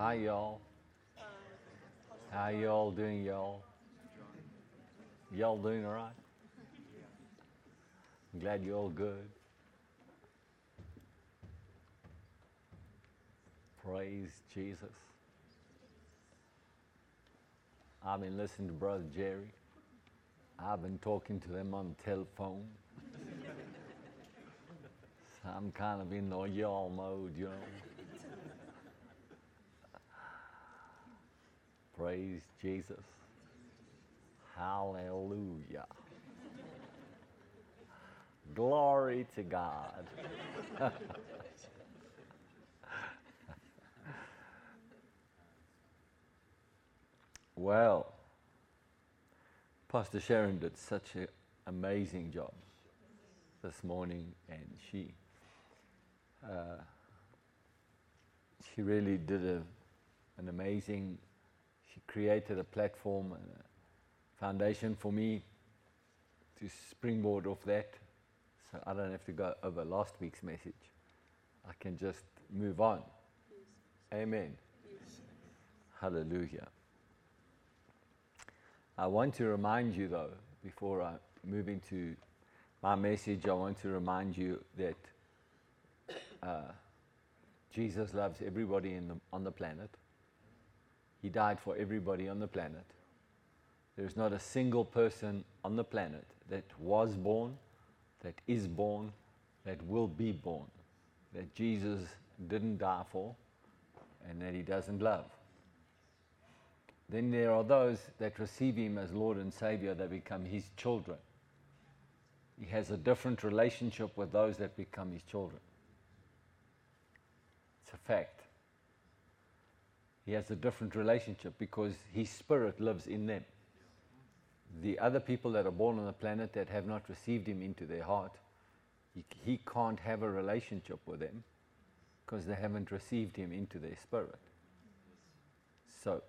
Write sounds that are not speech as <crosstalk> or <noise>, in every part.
Hi y'all. How y'all doing, y'all? Y'all doing all right? I'm glad you're all good. Praise Jesus. I've been listening to Brother Jerry. I've been talking to them on the telephone. <laughs> so I'm kind of in the y'all mode, you know. Praise Jesus. Hallelujah. Glory to God. <laughs> well, Pastor Sharon did such an amazing job this morning, and she uh, she really did a, an amazing. Created a platform and a foundation for me to springboard off that, so I don't have to go over last week's message. I can just move on. Amen. Hallelujah. I want to remind you, though, before I move into my message, I want to remind you that uh, Jesus loves everybody the, on the planet. He died for everybody on the planet. There's not a single person on the planet that was born, that is born, that will be born, that Jesus didn't die for, and that he doesn't love. Then there are those that receive him as Lord and Savior, that become his children. He has a different relationship with those that become his children. It's a fact. He has a different relationship because his spirit lives in them. The other people that are born on the planet that have not received him into their heart, he, he can't have a relationship with them because they haven't received him into their spirit. So,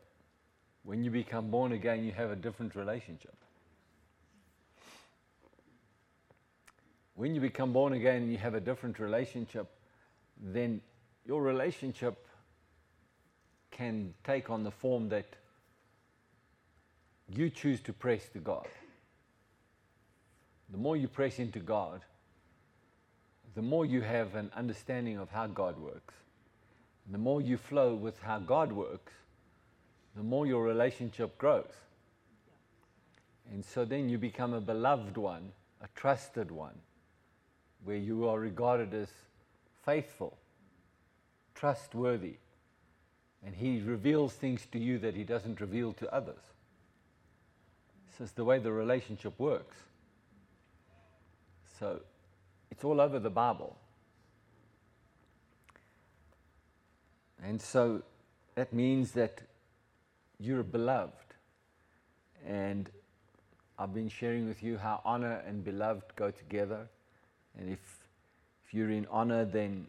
when you become born again, you have a different relationship. When you become born again and you have a different relationship, then your relationship can take on the form that you choose to press to God. The more you press into God, the more you have an understanding of how God works. The more you flow with how God works, the more your relationship grows. And so then you become a beloved one, a trusted one, where you are regarded as faithful, trustworthy. And He reveals things to you that He doesn't reveal to others. This is the way the relationship works. So it's all over the Bible. And so that means that you're beloved. And I've been sharing with you how honor and beloved go together. And if, if you're in honor, then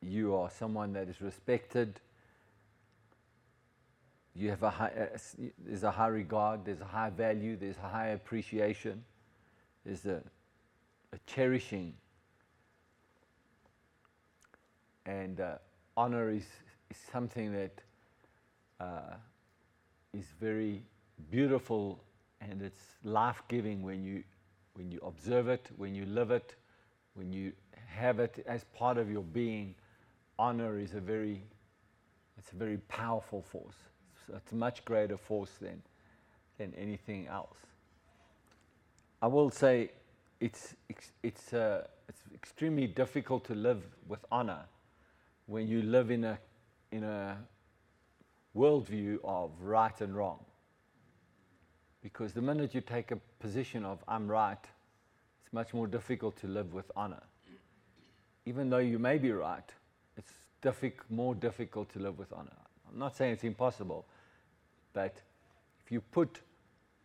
you are someone that is respected. You have a high, uh, there's a high regard, there's a high value, there's a high appreciation, there's a, a cherishing. And uh, honor is, is something that uh, is very beautiful and it's life giving when you, when you observe it, when you live it, when you have it as part of your being. Honor is a very, it's a very powerful force. It's, a much greater force than, than anything else. I will say it's, it's, uh, it's extremely difficult to live with honor when you live in a, in a worldview of right and wrong. Because the minute you take a position of I'm right, it's much more difficult to live with honor. Even though you may be right, it's diffi- more difficult to live with honor. I'm not saying it's impossible, but if you put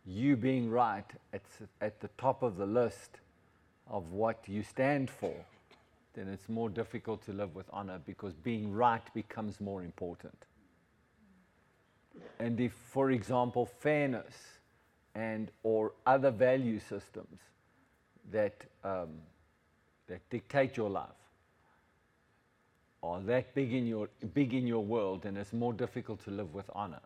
you being right at, at the top of the list of what you stand for, then it's more difficult to live with honor because being right becomes more important. And if, for example, fairness and or other value systems that, um, that dictate your life are that big in your, big in your world, then it's more difficult to live with honor.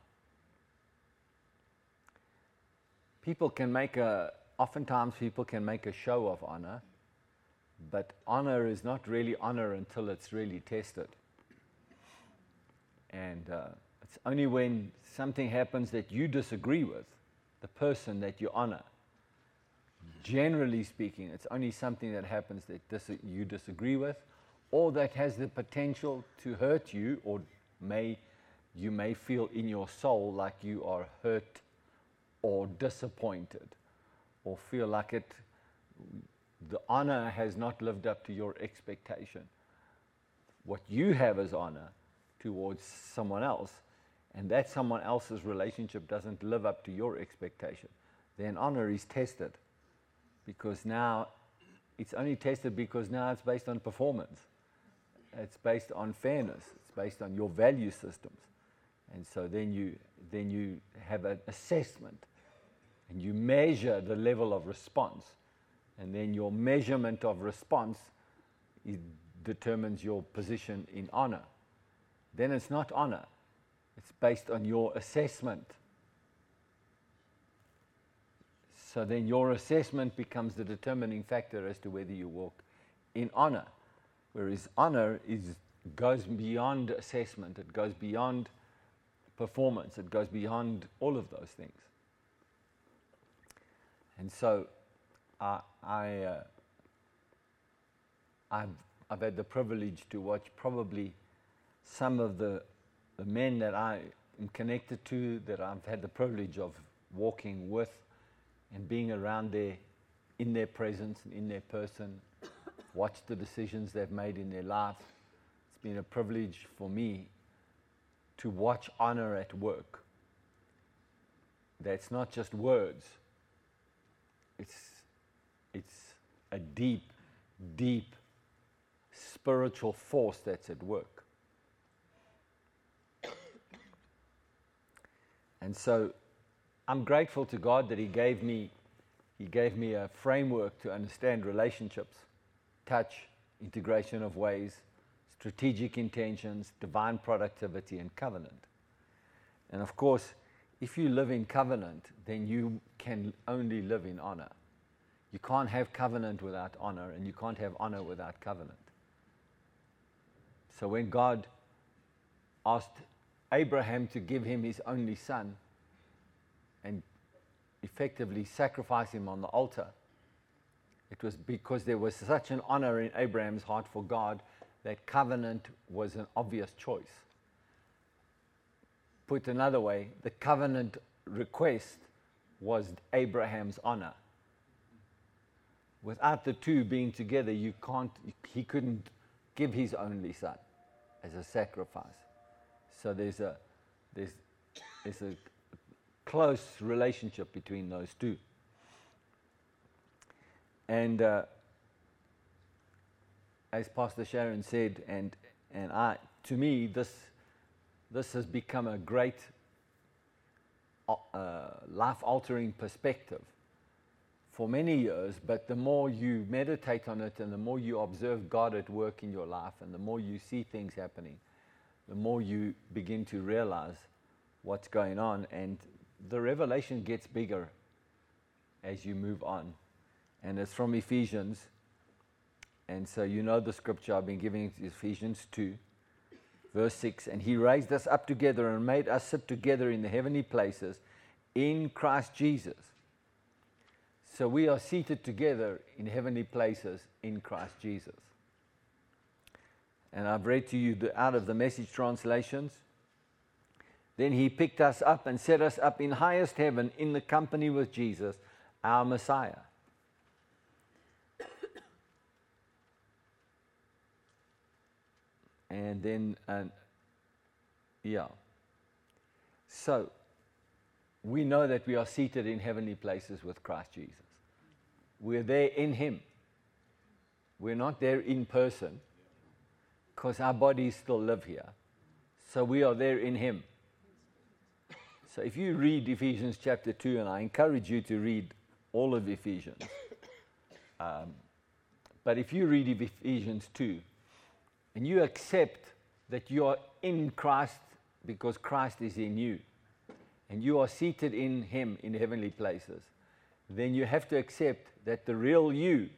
People can make a, oftentimes people can make a show of honor, but honor is not really honor until it's really tested. And uh, it's only when something happens that you disagree with the person that you honor. Generally speaking, it's only something that happens that dis- you disagree with or that has the potential to hurt you or may you may feel in your soul like you are hurt or disappointed or feel like it the honor has not lived up to your expectation. What you have as honor towards someone else and that someone else's relationship doesn't live up to your expectation. Then honor is tested because now it's only tested because now it's based on performance. It's based on fairness. It's based on your value systems. And so then you then you have an assessment and you measure the level of response. And then your measurement of response determines your position in honor. Then it's not honor, it's based on your assessment. So then your assessment becomes the determining factor as to whether you walk in honor. Whereas honor is, goes beyond assessment, it goes beyond performance, it goes beyond all of those things. And so I, I, uh, I've, I've had the privilege to watch probably some of the, the men that I am connected to, that I've had the privilege of walking with and being around there in their presence and in their person, watch the decisions they've made in their life. It's been a privilege for me to watch honor at work. That's not just words it's, it's a deep, deep spiritual force that's at work. And so I'm grateful to God that He gave me, He gave me a framework to understand relationships, touch, integration of ways, strategic intentions, divine productivity, and covenant. And of course, if you live in covenant, then you can only live in honor. You can't have covenant without honor, and you can't have honor without covenant. So when God asked Abraham to give him his only son and effectively sacrifice him on the altar, it was because there was such an honor in Abraham's heart for God that covenant was an obvious choice. Put another way, the covenant request was Abraham's honor. Without the two being together, you can't, he couldn't give his only son as a sacrifice. So there's a, there's, there's a close relationship between those two. And uh, as Pastor Sharon said, and, and I, to me, this this has become a great uh, life altering perspective for many years, but the more you meditate on it and the more you observe God at work in your life and the more you see things happening, the more you begin to realize what's going on. And the revelation gets bigger as you move on. And it's from Ephesians. And so you know the scripture I've been giving, Ephesians 2 verse 6 And he raised us up together and made us sit together in the heavenly places in Christ Jesus. So we are seated together in heavenly places in Christ Jesus. And I've read to you the, out of the message translations. Then he picked us up and set us up in highest heaven in the company with Jesus, our Messiah. And then and yeah. So we know that we are seated in heavenly places with Christ Jesus. We're there in him. We're not there in person because our bodies still live here. So we are there in him. So if you read Ephesians chapter 2 and I encourage you to read all of Ephesians <coughs> um, but if you read Ephesians 2 and you accept that you are in Christ because Christ is in you, and you are seated in Him in heavenly places, then you have to accept that the real you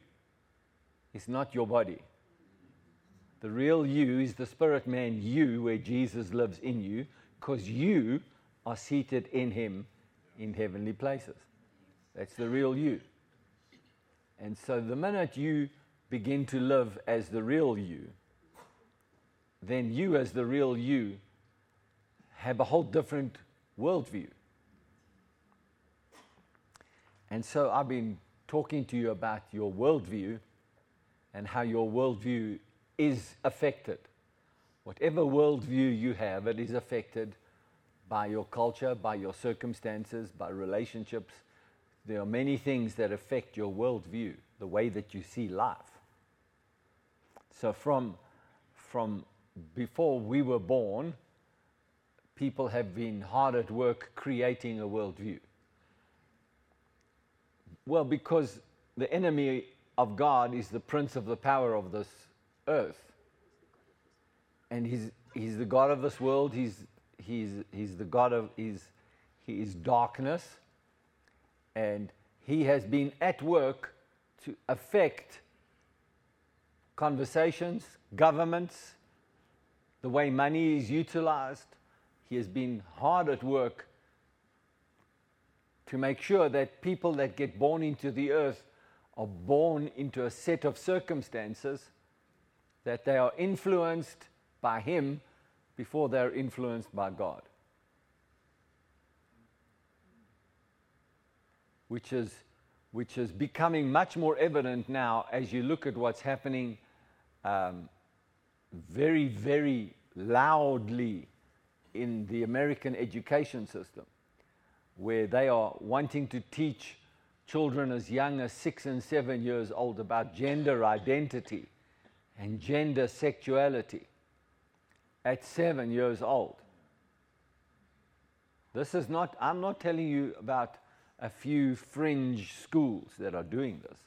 is not your body. The real you is the spirit man you, where Jesus lives in you, because you are seated in Him in heavenly places. That's the real you. And so the minute you begin to live as the real you, then you, as the real you, have a whole different worldview. And so I've been talking to you about your worldview and how your worldview is affected. Whatever worldview you have, it is affected by your culture, by your circumstances, by relationships. There are many things that affect your worldview, the way that you see life. So, from, from before we were born, people have been hard at work creating a worldview. Well, because the enemy of God is the prince of the power of this earth. And he's, he's the God of this world. He's, he's, he's the God of, he's, he is darkness. And he has been at work to affect conversations, governments, the way money is utilized. He has been hard at work to make sure that people that get born into the earth are born into a set of circumstances that they are influenced by Him before they're influenced by God. Which is, which is becoming much more evident now as you look at what's happening um, very, very loudly in the American education system, where they are wanting to teach children as young as six and seven years old about gender identity and gender sexuality at seven years old. This is not, I'm not telling you about a few fringe schools that are doing this.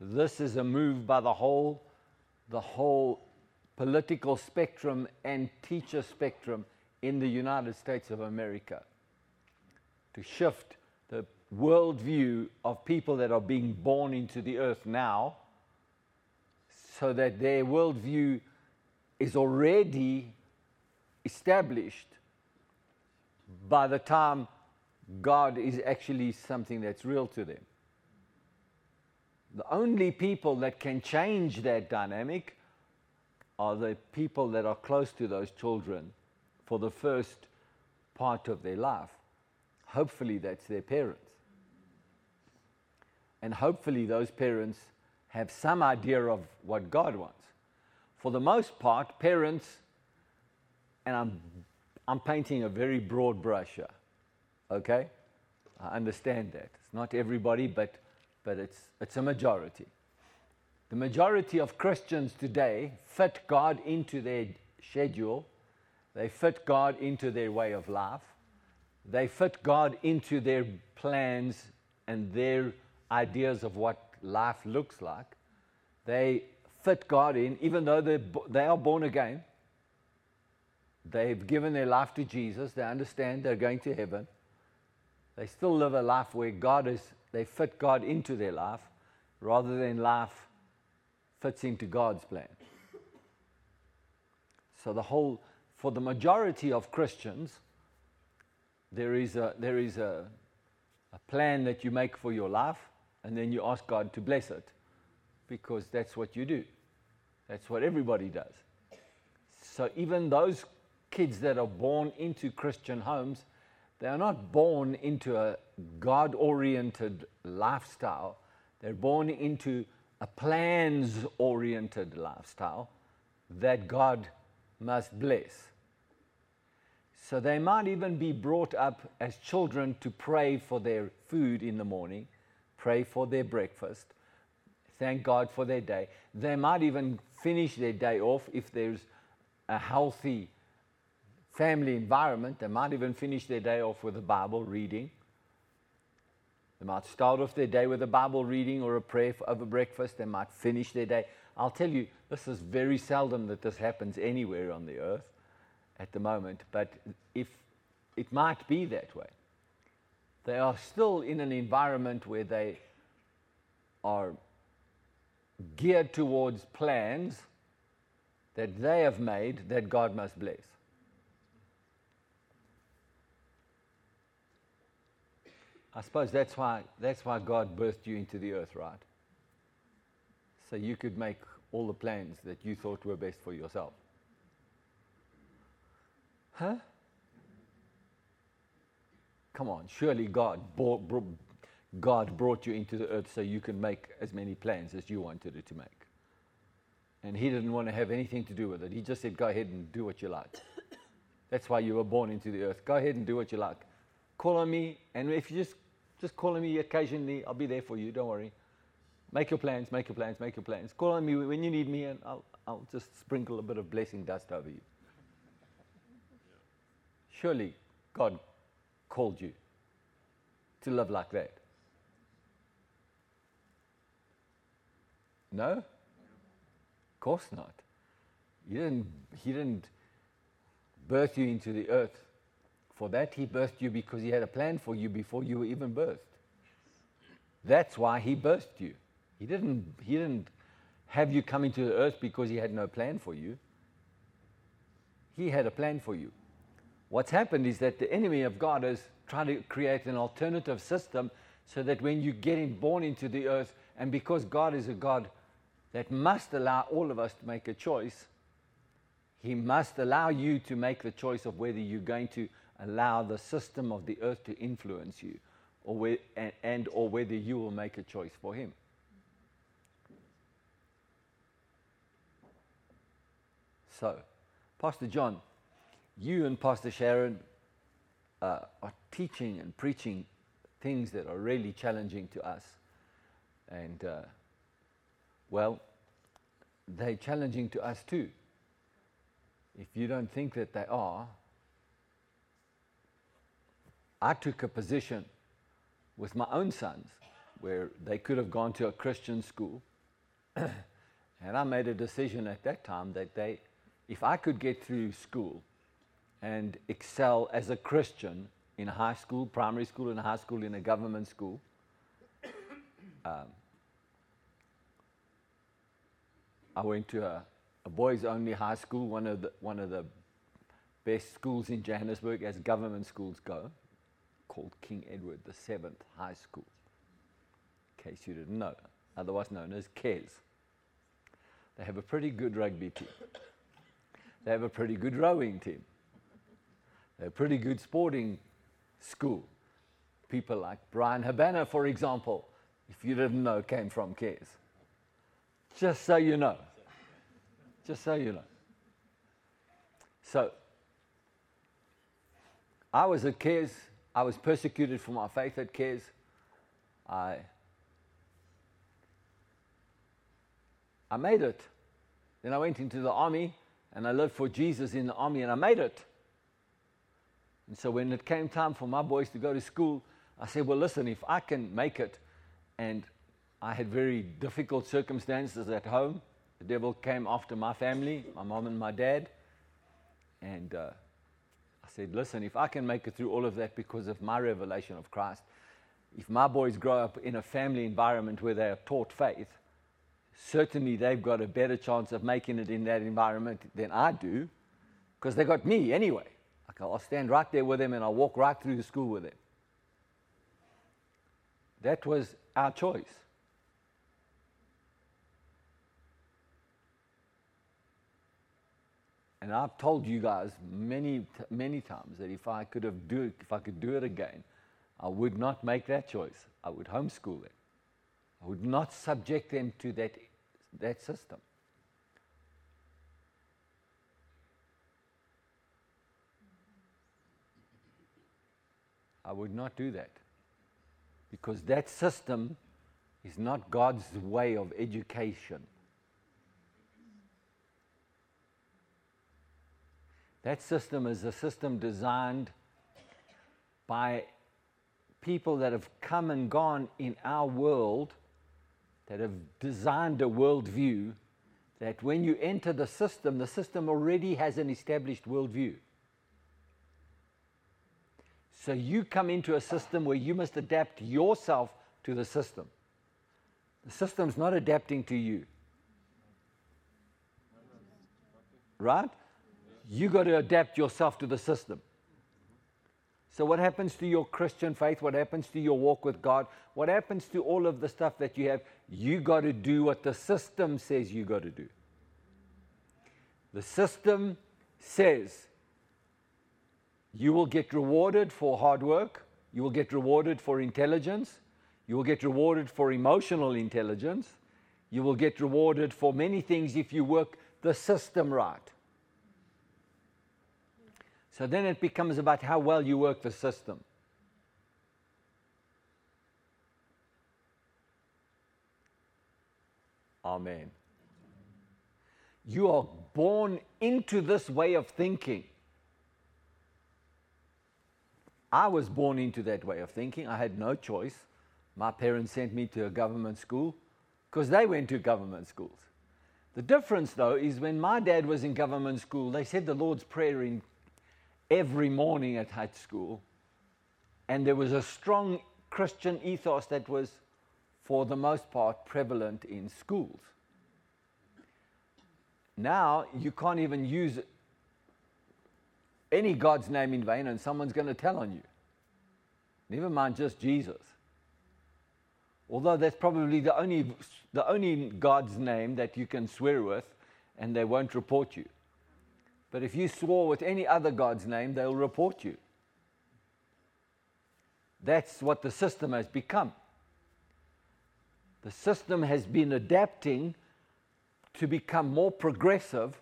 This is a move by the whole, the whole political spectrum and teacher spectrum in the United States of America to shift the worldview of people that are being born into the earth now so that their worldview is already established by the time God is actually something that's real to them. The only people that can change that dynamic are the people that are close to those children for the first part of their life. Hopefully, that's their parents. And hopefully, those parents have some idea of what God wants. For the most part, parents, and I'm, I'm painting a very broad brush here, okay? I understand that. It's not everybody, but, but it's, it's a majority. The majority of Christians today fit God into their schedule, they fit God into their way of life, they fit God into their plans and their ideas of what life looks like. They fit God in, even though they are born again. They've given their life to Jesus. They understand they're going to heaven. They still live a life where God is, they fit God into their life rather than life fits into God's plan. So, the whole, for the majority of Christians, there is a, there is a, a plan that you make for your life, and then you ask God to bless it because that's what you do. That's what everybody does. So, even those kids that are born into Christian homes, they are not born into a God oriented lifestyle. They're born into a plans oriented lifestyle that God must bless. So they might even be brought up as children to pray for their food in the morning, pray for their breakfast, thank God for their day. They might even finish their day off if there's a healthy family environment. They might even finish their day off with a Bible reading they might start off their day with a Bible reading or a prayer over breakfast. They might finish their day. I'll tell you, this is very seldom that this happens anywhere on the earth at the moment, but if it might be that way, they are still in an environment where they are geared towards plans that they have made that God must bless. I suppose that's why, that's why God birthed you into the earth, right? So you could make all the plans that you thought were best for yourself. Huh? Come on, surely God brought, God brought you into the earth so you can make as many plans as you wanted it to make. And He didn't want to have anything to do with it. He just said, Go ahead and do what you like. <coughs> That's why you were born into the earth. Go ahead and do what you like. Call on me, and if you just just call on me occasionally, I'll be there for you. Don't worry. Make your plans, make your plans, make your plans. Call on me when you need me, and I'll, I'll just sprinkle a bit of blessing dust over you. Surely God called you to live like that. No? Of course not. He didn't, he didn't birth you into the earth for that. He birthed you because he had a plan for you before you were even birthed. That's why he birthed you. He didn't, he didn't have you come into the earth because he had no plan for you. He had a plan for you. What's happened is that the enemy of God has tried to create an alternative system so that when you get in, born into the earth, and because God is a God that must allow all of us to make a choice, He must allow you to make the choice of whether you're going to allow the system of the earth to influence you or and, and or whether you will make a choice for Him. So, Pastor John, you and Pastor Sharon uh, are teaching and preaching things that are really challenging to us. And, uh, well, they're challenging to us too. If you don't think that they are, I took a position with my own sons where they could have gone to a Christian school. <clears throat> and I made a decision at that time that they, if I could get through school and excel as a Christian in high school, primary school, in high school, in a government school, <clears throat> um, I went to a, a boys only high school, one of, the, one of the best schools in Johannesburg as government schools go, called King Edward VII High School, in case you didn't know, otherwise known as KES. They have a pretty good rugby team. They have a pretty good rowing team. They're a pretty good sporting school. People like Bryan Habana, for example, if you didn't know, came from KES. Just so you know. Just so you know. So, I was at KES. I was persecuted for my faith at KES. I, I made it. Then I went into the army and I lived for Jesus in the army and I made it. And so when it came time for my boys to go to school, I said, Well, listen, if I can make it and I had very difficult circumstances at home. The devil came after my family, my mom and my dad. And uh, said, Listen, if I can make it through all of that because of my revelation of Christ, if my boys grow up in a family environment where they are taught faith, certainly they've got a better chance of making it in that environment than I do because they got me anyway. I'll stand right there with them and I'll walk right through the school with them. That was our choice. And I've told you guys many, many times that if I could have do if I could do it again, I would not make that choice. I would homeschool them. I would not subject them to that, that system. I would not do that. Because that system is not God's way of education. That system is a system designed by people that have come and gone in our world, that have designed a worldview that when you enter the system, the system already has an established worldview. So you come into a system where you must adapt yourself to the system. The system's not adapting to you. Right? You got to adapt yourself to the system. So, what happens to your Christian faith? What happens to your walk with God? What happens to all of the stuff that you have? You got to do what the system says you got to do. The system says you will get rewarded for hard work, you will get rewarded for intelligence, you will get rewarded for emotional intelligence, you will get rewarded for many things if you work the system right. So then it becomes about how well you work the system. Amen. You are born into this way of thinking. I was born into that way of thinking. I had no choice. My parents sent me to a government school because they went to government schools. The difference, though, is when my dad was in government school, they said the Lord's Prayer in every morning at high school. And there was a strong Christian ethos that was, for the most part, prevalent in schools. Now you can't even use any God's name in vain, and someone's going to tell on you. Never mind just Jesus. Although that's probably the only, the only God's name that you can swear with, and they won't report you. But if you swore with any other God's name, they'll report you. That's what the system has become. The system has been adapting to become more progressive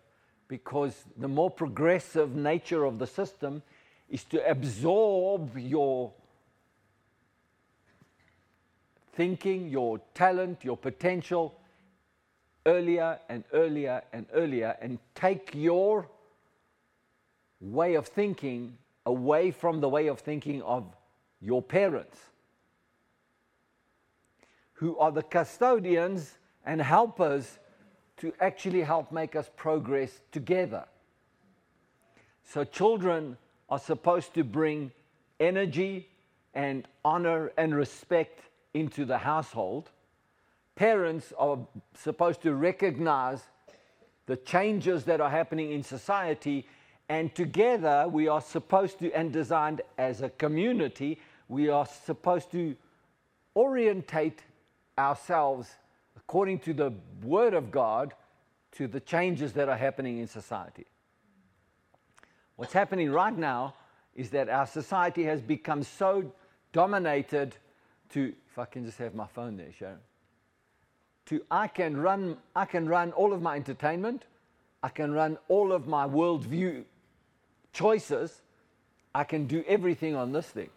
because the more progressive nature of the system is to absorb your thinking, your talent, your potential earlier and earlier and earlier and take your way of thinking away from the way of thinking of your parents, who are the custodians and helpers to actually help make us progress together. So, children are supposed to bring energy and honor and respect into the household. Parents are supposed to recognize the changes that are happening in society and together, we are supposed to, and designed as a community, we are supposed to orientate ourselves according to the Word of God to the changes that are happening in society. What's happening right now is that our society has become so dominated to, if I can just have my phone there, Sharon, to I can run, I can run all of my entertainment, I can run all of my worldview choices, I can do everything on this thing.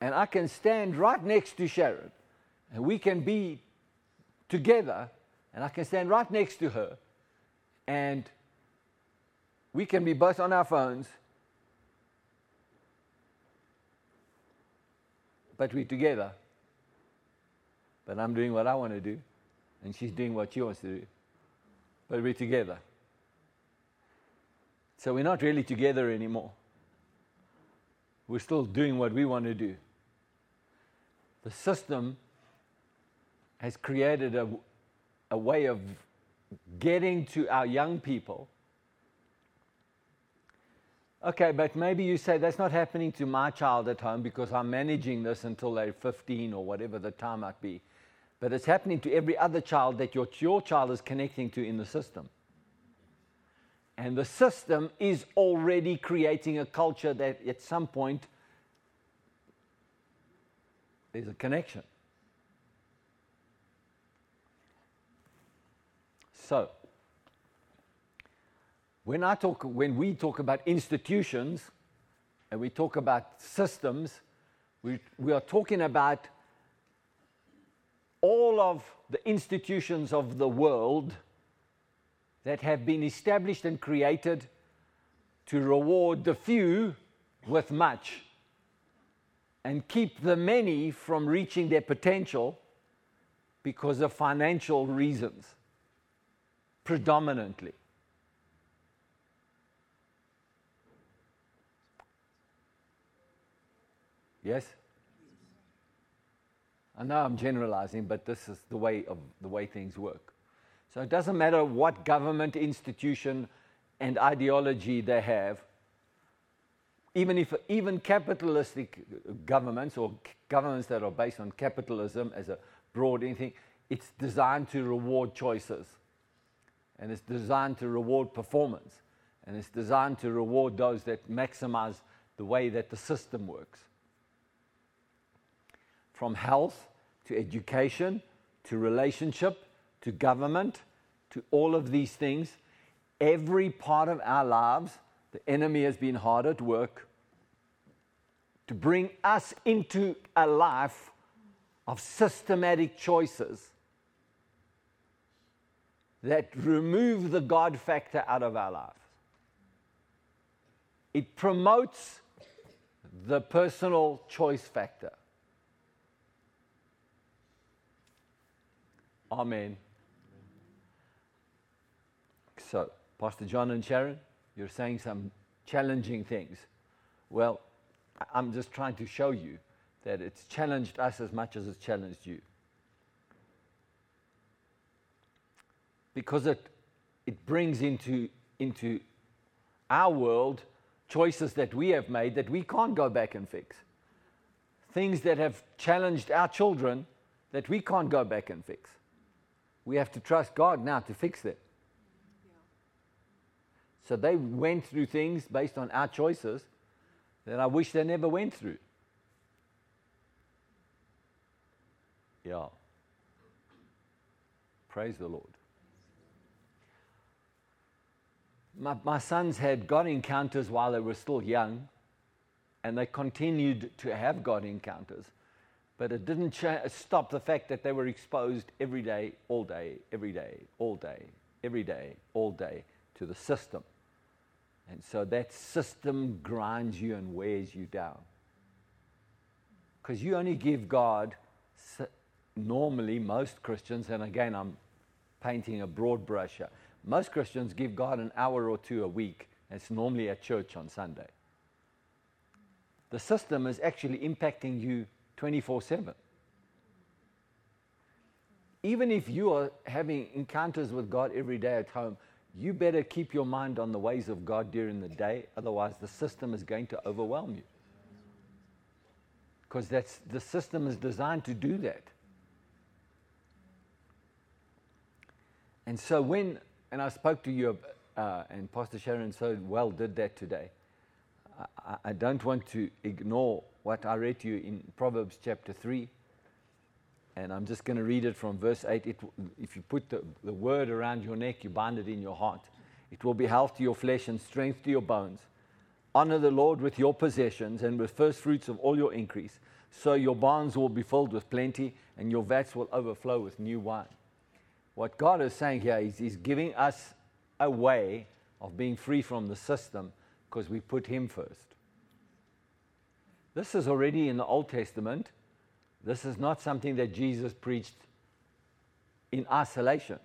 And I can stand right next to Sharon, and we can be together, and I can stand right next to her, and we can be both on our phones, but we're together. But I'm doing what I want to do, and she's doing what she wants to do. But we're together. So we're not really together anymore. We're still doing what we want to do. The system has created a, a way of getting to our young people. Okay, but maybe you say that's not happening to my child at home because I'm managing this until they're 15 or whatever the time might be. But it's happening to every other child that your, your child is connecting to in the system. And the system is already creating a culture that at some point there's a connection. So, when I talk, when we talk about institutions and we talk about systems, we, we are talking about all of the institutions of the world that have been established and created to reward the few with much and keep the many from reaching their potential because of financial reasons. predominantly. Yes? I know I'm generalizing, but this is the way of the way things work. So it doesn't matter what government institution and ideology they have, even if even capitalistic governments or governments that are based on capitalism as a broad thing, it's designed to reward choices. And it's designed to reward performance. And it's designed to reward those that maximize the way that the system works from health to education to relationship to government to all of these things, every part of our lives, the enemy has been hard at work to bring us into a life of systematic choices that remove the God factor out of our lives. It promotes the personal choice factor. Amen. So, Pastor John and Sharon, you're saying some challenging things. Well, I'm just trying to show you that it's challenged us as much as it's challenged you. Because it, it brings into, into our world choices that we have made that we can't go back and fix. Things that have challenged our children that we can't go back and fix. We have to trust God now to fix it. So they went through things based on our choices that I wish they never went through. Yeah. Praise the Lord. My, my sons had God encounters while they were still young, and they continued to have God encounters. But it didn't cha- stop the fact that they were exposed every day, all day, every day, all day, every day, all day to the system. And so that system grinds you and wears you down. Because you only give God, normally, most Christians, and again, I'm painting a broad brush here, most Christians give God an hour or two a week. It's normally at church on Sunday. The system is actually impacting you 24 7. Even if you are having encounters with God every day at home, you better keep your mind on the ways of God during the day, otherwise, the system is going to overwhelm you. Because that's, the system is designed to do that. And so, when, and I spoke to you, uh, and Pastor Sharon so well did that today. I, I don't want to ignore what I read to you in Proverbs chapter 3. And I'm just going to read it from verse 8. It, if you put the, the word around your neck, you bind it in your heart. It will be health to your flesh and strength to your bones. Honor the Lord with your possessions and with first fruits of all your increase. So your barns will be filled with plenty and your vats will overflow with new wine. What God is saying here is He's giving us a way of being free from the system because we put Him first. This is already in the Old Testament. This is not something that Jesus preached in isolation.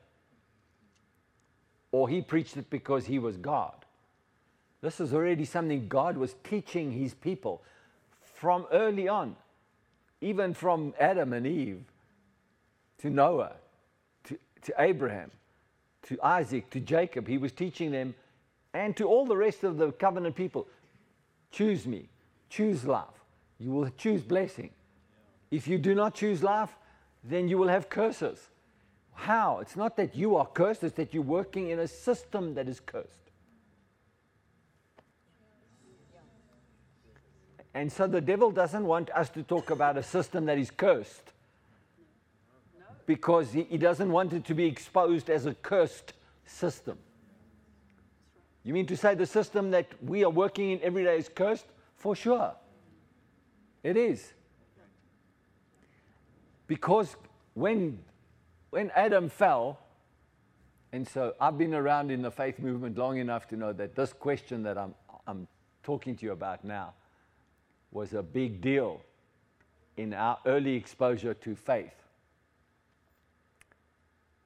Or he preached it because he was God. This is already something God was teaching his people from early on, even from Adam and Eve to Noah, to, to Abraham, to Isaac, to Jacob. He was teaching them, and to all the rest of the covenant people choose me, choose love you will choose blessing. If you do not choose life, then you will have curses. How? It's not that you are cursed, it's that you're working in a system that is cursed. And so the devil doesn't want us to talk about a system that is cursed because he, he, doesn't want it to be exposed as a cursed system. You mean to say the system that we are working in every day is cursed? For sure. It is. Because when, when Adam fell, and so I've been around in the faith movement long enough to know that this question that I'm, I'm talking to you about now was a big deal in our early exposure to faith.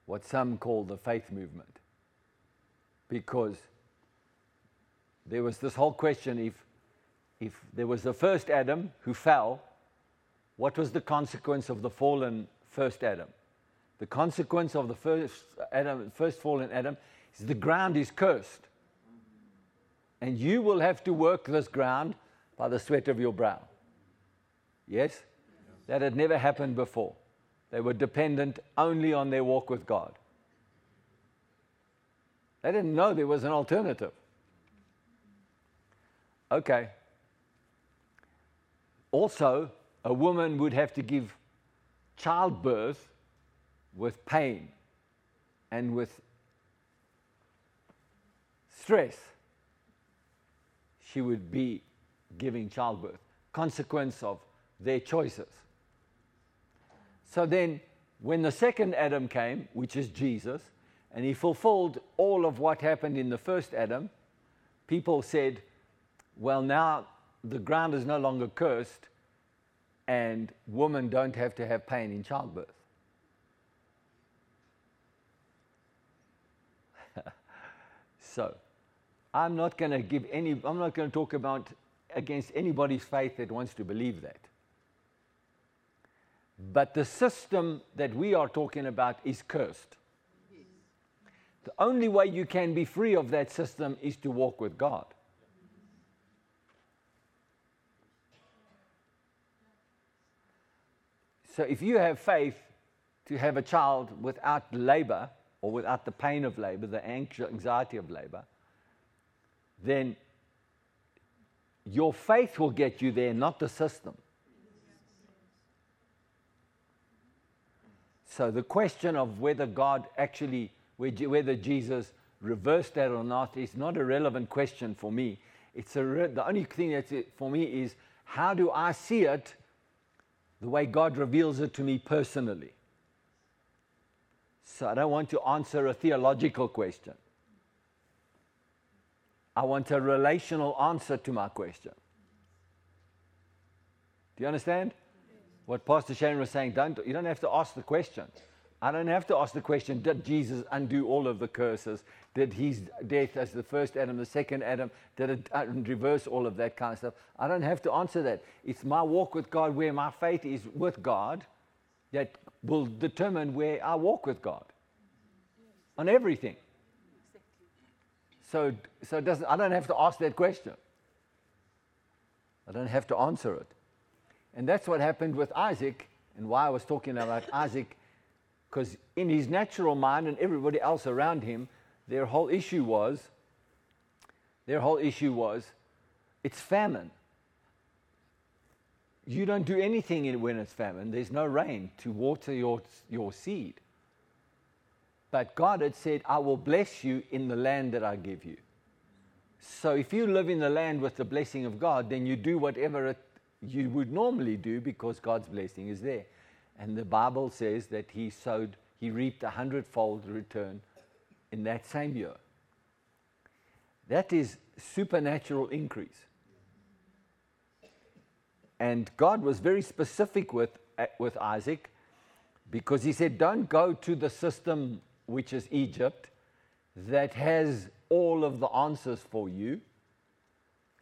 What some call the faith movement. because there was this whole question if, if there was the first Adam who fell, what was the consequence of the fallen first Adam? The consequence of the first Adam, first fallen Adam, is the ground is cursed. And you will have to work this ground by the sweat of your brow. Yes? That had never happened before. They were dependent only on their walk with God. They didn't know there was an alternative. Okay. Also, a woman would have to give childbirth with pain and with stress. She would be giving childbirth, consequence of their choices. So then, when the second Adam came, which is Jesus, and he fulfilled all of what happened in the first Adam, people said, well, now the ground is no longer cursed, and women don't have to have pain in childbirth. <laughs> so, I'm not going to give any, I'm not going to talk about against anybody's faith that wants to believe that. But the system that we are talking about is cursed. The only way you can be free of that system is to walk with God. So if you have faith to have a child without labor or without the pain of labor, the anxiety of labor, then your faith will get you there, not the system. So the question of whether God actually, whether Jesus reversed that or not, is not a relevant question for me. It's a re- the only thing that's for me is how do I see it the way God reveals it to me personally. So I don't want to answer a theological question. I want a relational answer to my question. Do you understand? What Pastor Sharon was saying, don't, you don't have to ask the question. I don't have to ask the question, did Jesus undo all of the curses? Did his death as the first Adam, the second Adam, did it uh, reverse all of that kind of stuff? I don't have to answer that. It's my walk with God where my faith is with God that will determine where I walk with God on everything. So, so doesn't, I don't have to ask that question. I don't have to answer it. And that's what happened with Isaac, and why I was talking about Isaac, because in his natural mind and everybody else around him, their whole issue was, their whole issue was, it's famine. You don't do anything when it's famine. There's no rain to water your, your seed. But God had said, I will bless you in the land that I give you. So if you live in the land with the blessing of God, then you do whatever it, you would normally do because God's blessing is there. And the Bible says that he sowed, he reaped a hundredfold return in that same year. That is supernatural increase. And God was very specific with, uh, with Isaac because he said, Don't go to the system which is Egypt, that has all of the answers for you.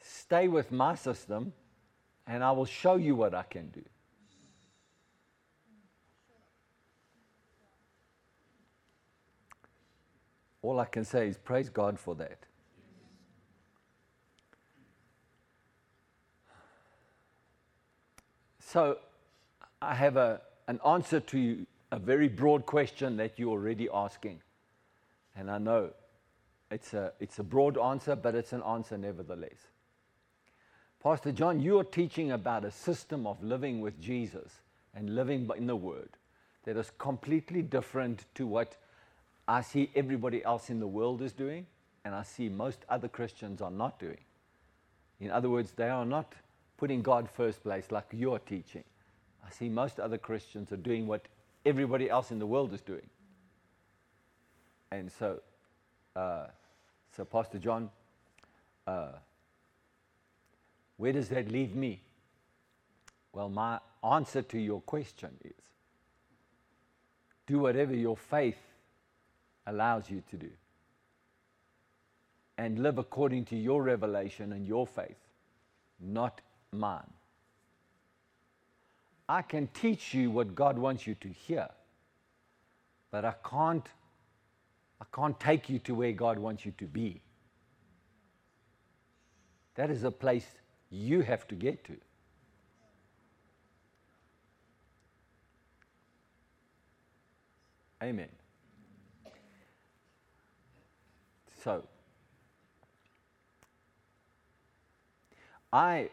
Stay with my system, and I will show you what I can do. All I can say is praise God for that. So, I have a, an answer to you a very broad question that you're already asking. And I know it's a, it's a broad answer, but it's an answer nevertheless. Pastor John, you're teaching about a system of living with Jesus and living in the Word that is completely different to what I see everybody else in the world is doing, and I see most other Christians are not doing. In other words, they are not putting God first place like you're teaching. I see most other Christians are doing what everybody else in the world is doing. And so, uh, so Pastor John, uh, where does that leave me? Well, my answer to your question is do whatever your faith allows you to do. and live according to your revelation and your faith, not mine. I can teach you what God wants you to hear, but I can't, I can't take you to where God wants you to be. That is a place you have to get to. Amen. So, I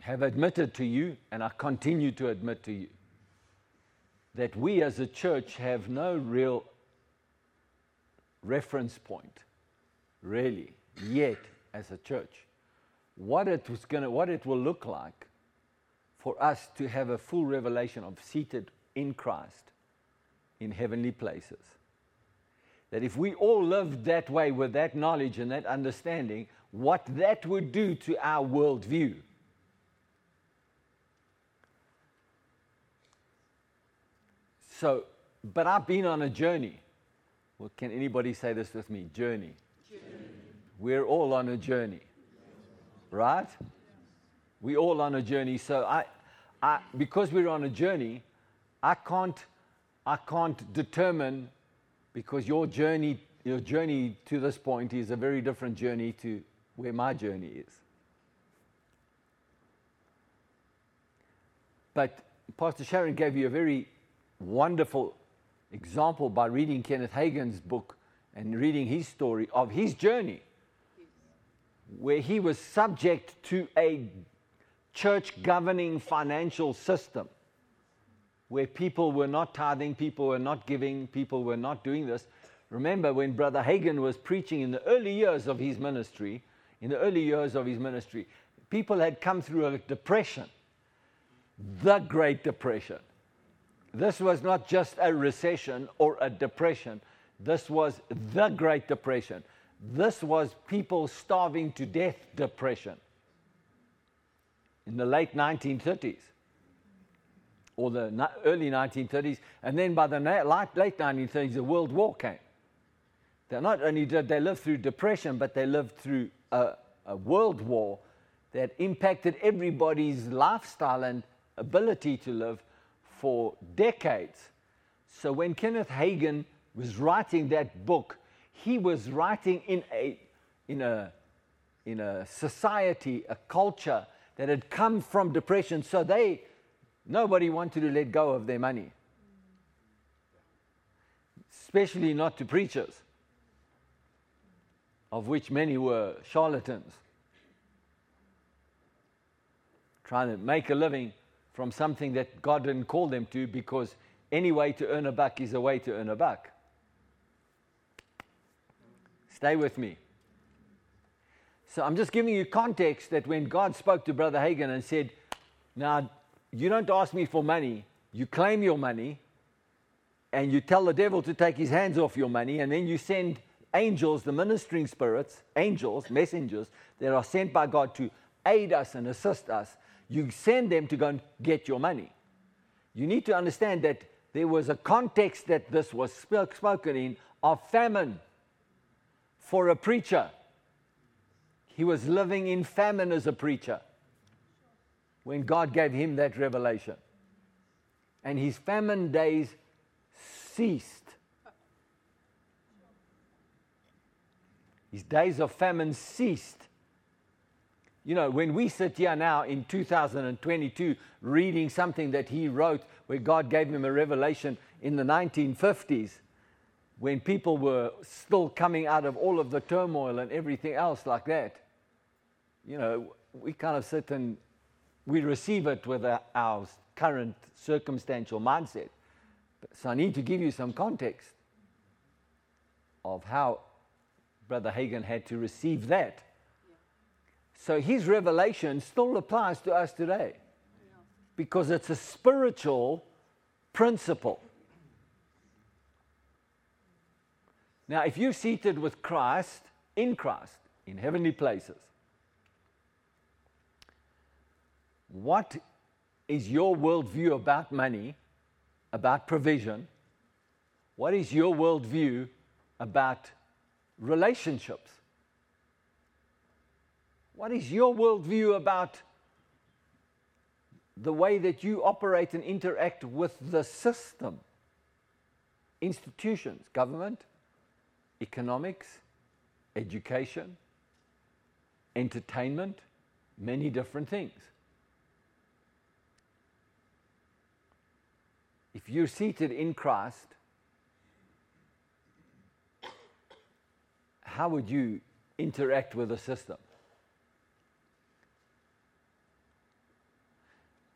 have admitted to you, and I continue to admit to you, that we as a church have no real reference point, really, yet as a church. What it, was gonna, what it will look like for us to have a full revelation of seated in Christ in heavenly places. That if we all lived that way with that knowledge and that understanding, what that would do to our worldview. So, but I've been on a journey. Well, can anybody say this with me? Journey. journey. We're all on a journey. Right? We're all on a journey. So I, I because we're on a journey, I can't I can't determine because your journey, your journey to this point is a very different journey to where my journey is. But Pastor Sharon gave you a very wonderful example by reading Kenneth Hagin's book and reading his story of his journey, where he was subject to a church governing financial system where people were not tithing, people were not giving, people were not doing this. Remember when Brother Hagin was preaching in the early years of his ministry, in the early years of his ministry, people had come through a depression, the Great Depression. This was not just a recession or a depression, this was the Great Depression. This was people starving to death depression in the late 1930s or the early 1930s, and then by the late 1930s, the World War came. They not only did they live through depression, but they lived through a, a world war that impacted everybody's lifestyle and ability to live for decades. So when Kenneth Hagin was writing that book, he was writing in a, in a, in a society, a culture that had come from depression. So they Nobody wanted to let go of their money, especially not to preachers, of which many were charlatans, trying to make a living from something that God didn't call them to because any way to earn a buck is a way to earn a buck. Stay with me. So I'm just giving you context that when God spoke to Brother Hagin and said, Now you don't ask me for money, you claim your money, and you tell the devil to take his hands off your money, and then you send angels, the ministering spirits, angels, messengers that are sent by God to aid us and assist us. You send them to go and get your money. You need to understand that there was a context that this was spoken in of famine for a preacher. He was living in famine as a preacher when God gave him that revelation. And his famine days ceased. His days of famine ceased. You know, when we sit here now in 2022 reading something that he wrote where God gave him a revelation in the 1950s, when people were still coming out of all of the turmoil and everything else like that, you know, we kind of sit and we receive it with our current circumstantial mindset. So I need to give you some context of how Brother Hagin had to receive that. So his revelation still applies to us today because it's a spiritual principle. Now, if you're seated with Christ, in Christ, in heavenly places, what is your worldview about money, about provision? What is your worldview about relationships? What is your worldview about the way that you operate and interact with the system? Institutions, government, economics, education, entertainment, many different things. If you're seated in Christ, how would you interact with the system?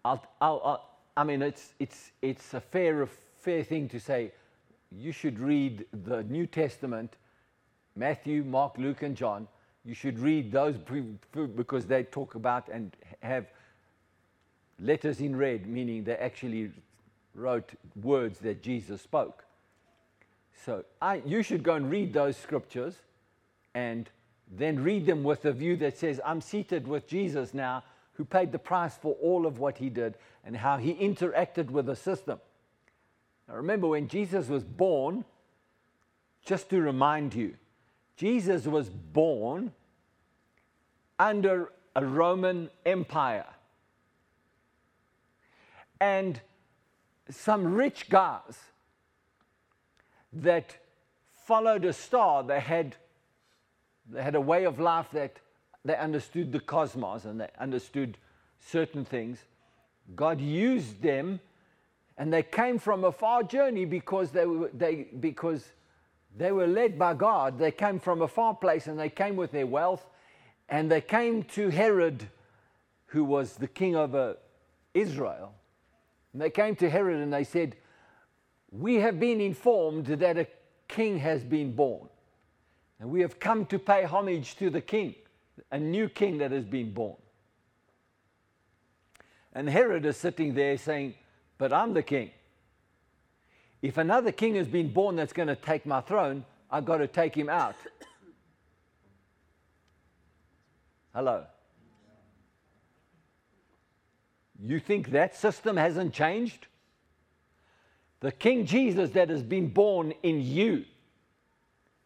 I'll, I'll, I'll, i mean, it's, it's, it's a fair, fair thing to say you should read the New Testament, Matthew, Mark, Luke, and John. You should read those because they talk about and have letters in red, meaning they actually wrote words that Jesus spoke. So I, you should go and read those scriptures and then read them with a view that says, I'm seated with Jesus now, who paid the price for all of what he did and how he interacted with the system. Now, remember, when Jesus was born, just to remind you, Jesus was born under a Roman Empire. And some rich guys that followed a star, they had, they had a way of life that they understood the cosmos and they understood certain things. God used them and they came from a far journey because they were, they, because they were led by God. They came from a far place and they came with their wealth and they came to Herod, who was the king of Israel. And they came to Herod and they said, We have been informed that a king has been born. And we have come to pay homage to the king, a new king that has been born. And Herod is sitting there saying, but I'm the king. If another king has been born that's going to take my throne, I've got to take him out. <coughs> Hello. You think that system hasn't changed? The King Jesus that has been born in you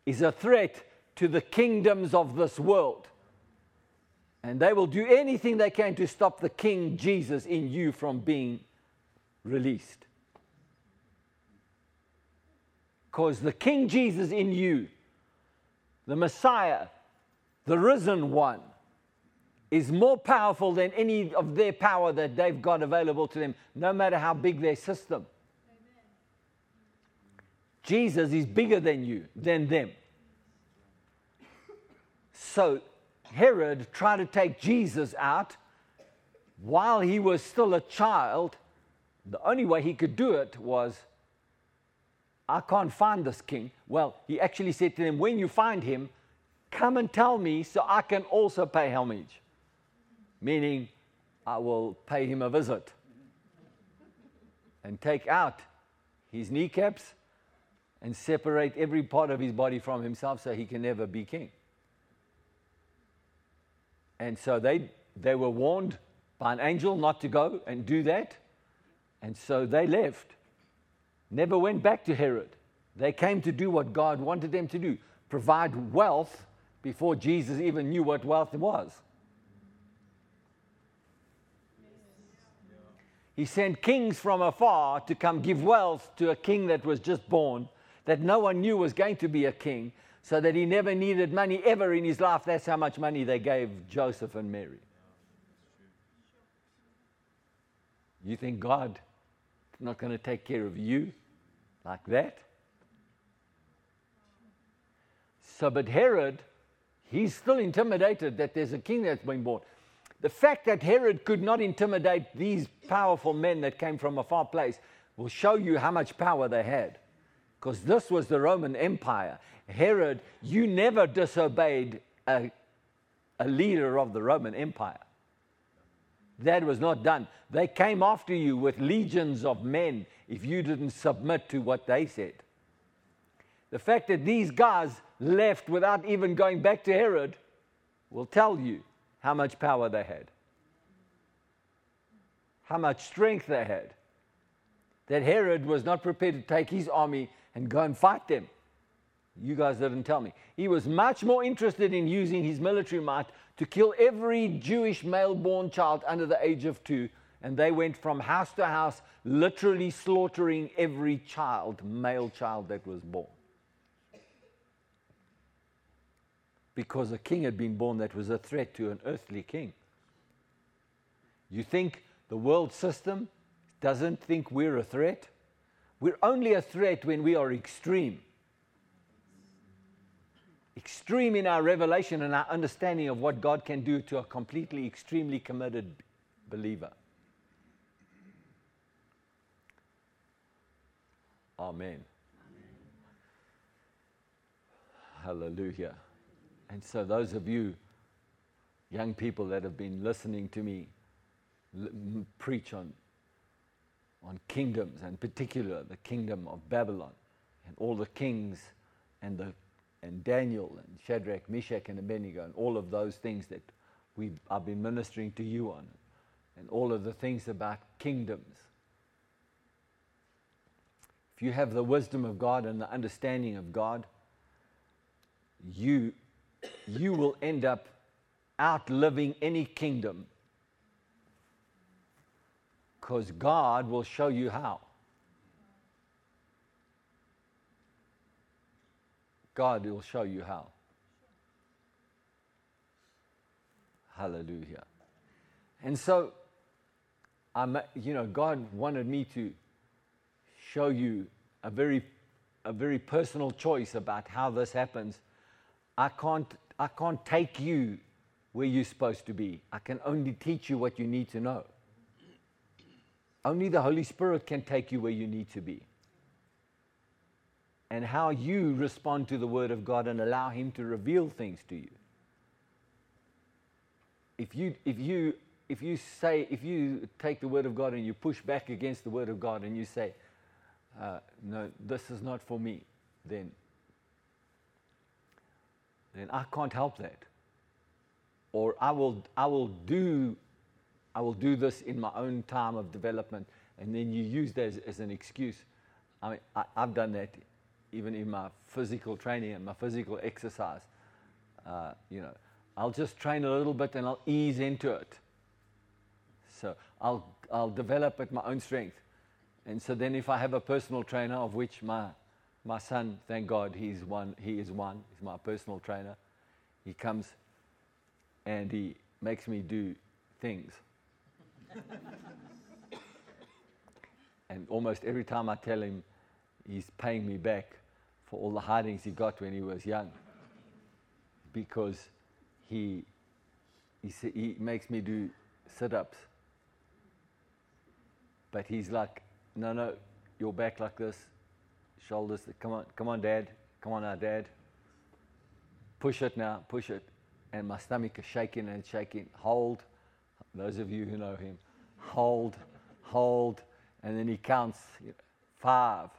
is a threat to the kingdoms of this world. And they will do anything they can to stop the King Jesus in you from being released. Because the King Jesus in you, the Messiah, the risen one, is more powerful than any of their power that they've got available to them, no matter how big their system. Amen. Jesus is bigger than you, than them. So Herod tried to take Jesus out while he was still a child the only way he could do it was, I can't find this king. Well, he actually said to them, When you find him, come and tell me so I can also pay homage. Meaning, I will pay him a visit and take out his kneecaps and separate every part of his body from himself so he can never be king. And so they, they were warned by an angel not to go and do that. And so they left, never went back to Herod. They came to do what God wanted them to do provide wealth before Jesus even knew what wealth was. He sent kings from afar to come give wealth to a king that was just born, that no one knew was going to be a king, so that he never needed money ever in his life. That's how much money they gave Joseph and Mary. You think God not going to take care of you like that. So, but Herod, he's still intimidated that there's a king that's been born. The fact that Herod could not intimidate these powerful men that came from a far place will show you how much power they had. Because this was the Roman Empire. Herod, you never disobeyed a, a leader of the Roman Empire. That was not done. They came after you with legions of men if you didn't submit to what they said. The fact that these guys left without even going back to Herod will tell you how much power they had, how much strength they had. That Herod was not prepared to take his army and go and fight them. You guys didn't tell me. He was much more interested in using his military might to kill every Jewish male born child under the age of two. And they went from house to house, literally slaughtering every child, male child that was born. Because a king had been born that was a threat to an earthly king. You think the world system doesn't think we're a threat? We're only a threat when we are extreme. Extreme in our revelation and our understanding of what God can do to a completely, extremely committed believer. Amen. Hallelujah. And so, those of you, young people that have been listening to me preach on on kingdoms, and particular the kingdom of Babylon, and all the kings, and the and Daniel and Shadrach, Meshach, and Abednego, and all of those things that we I've been ministering to you on, and all of the things about kingdoms. If you have the wisdom of God and the understanding of God, you you will end up outliving any kingdom because God will show you how. God will show you how. Hallelujah. And so, I'm, you know, God wanted me to show you a very, a very personal choice about how this happens. I can't, I can't take you where you're supposed to be. I can only teach you what you need to know. Only the Holy Spirit can take you where you need to be. And how you respond to the Word of God and allow Him to reveal things to you. If you, if you, if you say, if you take the Word of God and you push back against the Word of God and you say, uh, no, this is not for me, then, then I can't help that. Or I will, I will do I will do this in my own time of development. And then you use that as, as an excuse. I mean, I, have done that even in my physical training and my physical exercise. Uh, you know, I'll just train a little bit and I'll ease into it. So I'll, I'll develop at my own strength. And so then if I have a personal trainer, of which my, my son, thank God, he's one, he is one, he's my personal trainer. He comes and he makes me do things <laughs> and almost every time I tell him, he's paying me back for all the hidings he got when he was young. Because he, he, he makes me do sit ups. But he's like, no, no, your back like this, shoulders, come on, come on, dad, come on now, dad. Push it now, push it. And my stomach is shaking and shaking. Hold, those of you who know him, hold, hold, and then he counts five,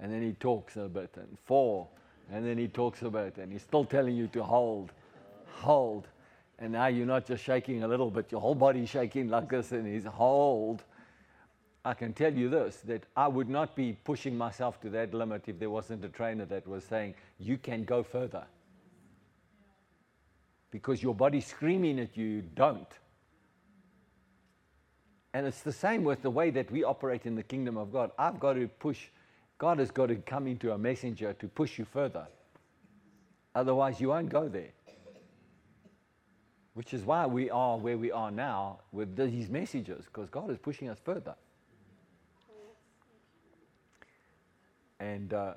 and then he talks a bit, and four, and then he talks a bit, and he's still telling you to hold, hold. And now you're not just shaking a little bit, your whole body's shaking like this, and he's hold. I can tell you this that I would not be pushing myself to that limit if there wasn't a trainer that was saying, You can go further. Because your body's screaming at you, don't. And it's the same with the way that we operate in the kingdom of God. I've got to push, God has got to come into a messenger to push you further. Otherwise, you won't go there. Which is why we are where we are now with these messages, because God is pushing us further. And uh,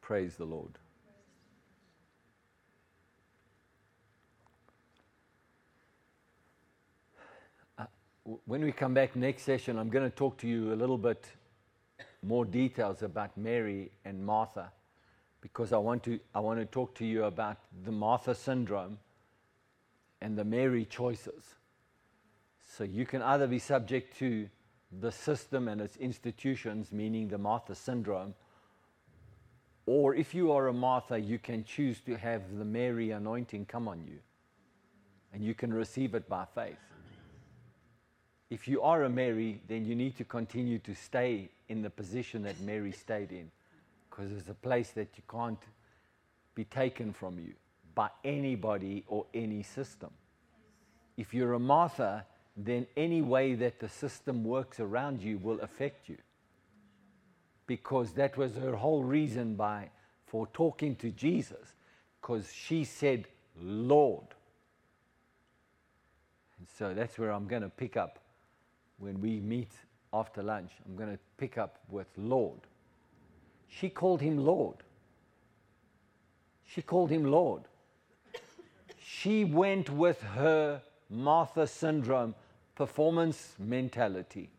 praise the Lord. when we come back next session, I'm going to talk to you a little bit more details about Mary and Martha because I want to, I want to talk to you about the Martha syndrome and the Mary choices. So you can either be subject to the system and its institutions, meaning the Martha syndrome, or if you are a Martha, you can choose to have the Mary anointing come on you and you can receive it by faith. if you are a Mary, then you need to continue to stay in the position that Mary stayed in because it's a place that you can't be taken from you by anybody or any system. If you're a Martha, then any way that the system works around you will affect you. Because that was her whole reason by, for talking to Jesus, because she said, Lord. And so that's where I'm going to pick up when we meet after lunch. I'm going to pick up with Lord. She called him Lord. She called him Lord. She went with her Martha syndrome performance mentality.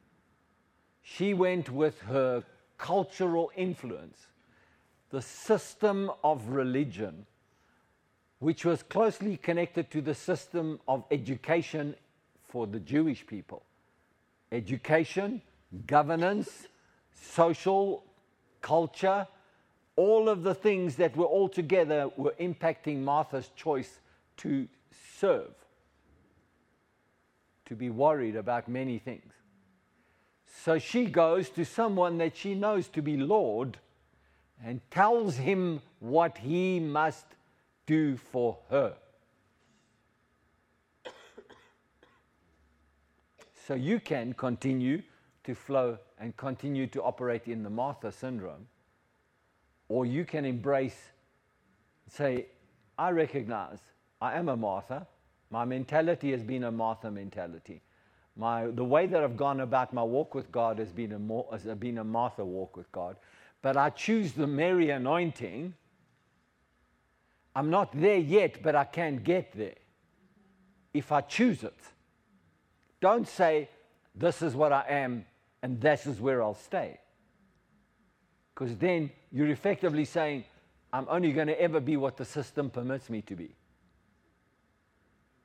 She went with her cultural influence, the system of religion, which was closely connected to the system of education for the Jewish people. Education, governance, social culture, all of the things that were all together were impacting Martha's choice to serve, to be worried about many things. So she goes to someone that she knows to be Lord and tells him what he must do for her. <coughs> So you can continue to flow and continue to operate in the Martha syndrome, or you can embrace, say, I recognize I am a Martha. My mentality has been a Martha mentality. My, the way that I've gone about my walk with God has been a, has been a Martha walk with God. But I choose the Mary anointing. I'm not there yet, but I can get there if I choose it. Don't say, This is what I am, and this is where I'll stay. Because then you're effectively saying, I'm only going to ever be what the system permits me to be.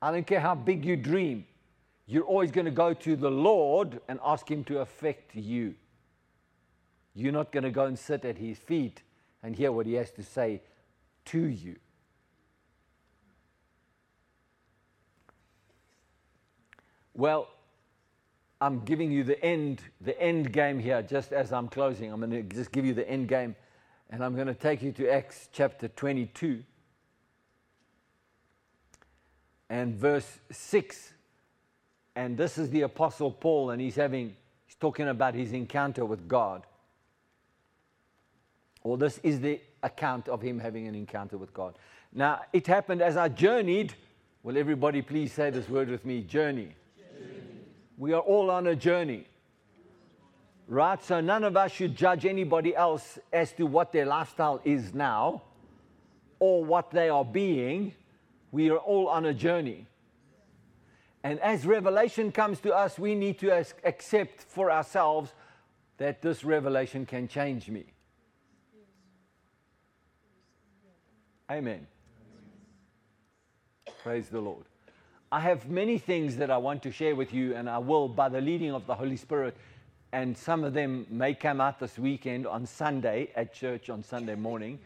I don't care how big you dream, you're always going to go to the Lord and ask Him to affect you. You're not going to go and sit at His feet and hear what He has to say to you. Well, I'm giving you the end, the end game here, just as I'm closing. I'm going to just give you the end game, and I'm going to take you to Acts chapter 22 and verse 6. And this is the Apostle Paul, and he's having, he's talking about his encounter with God. Or this is the account of him having an encounter with God. Now, it happened as I journeyed. Will everybody please say this word with me? Journey. We are all on a journey. Right? So none of us should judge anybody else as to what their lifestyle is now or what they are being. We are all on a journey. And as revelation comes to us, we need to accept for ourselves that this revelation can change me. Amen. Praise the Lord. I have many things that I want to share with you, and I will by the leading of the Holy Spirit. And some of them may come out this weekend on Sunday at church on Sunday morning.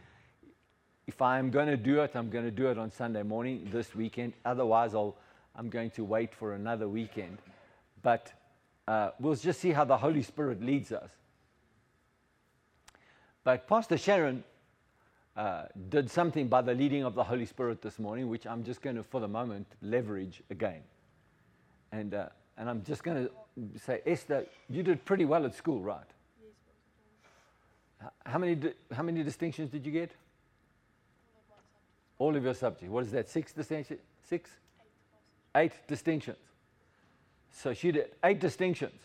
If I'm going to do it, I'm going to do it on Sunday morning this weekend. Otherwise, I'll, I'm going to wait for another weekend. But uh, we'll just see how the Holy Spirit leads us. But Pastor Sharon uh, did something by the leading of the Holy Spirit this morning, which I'm just going to, for the moment, leverage again. And, uh, and I'm just going to say, Esther, you did pretty well at school, right? How many, how many distinctions did you get? All of your subjects. What is that? Six distinctions? Six? Eight. eight distinctions. So she did eight distinctions.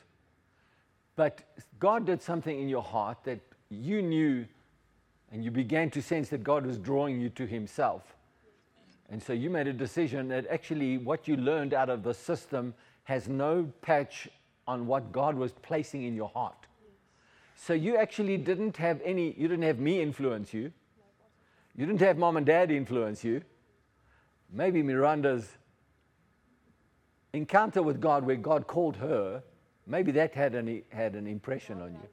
But God did something in your heart that you knew and you began to sense that God was drawing you to Himself. And so you made a decision that actually what you learned out of the system has no patch on what God was placing in your heart. So you actually didn't have any, you didn't have me influence you. You didn't have mom and dad influence you. Maybe Miranda's encounter with God, where God called her, maybe that had an, had an impression on you.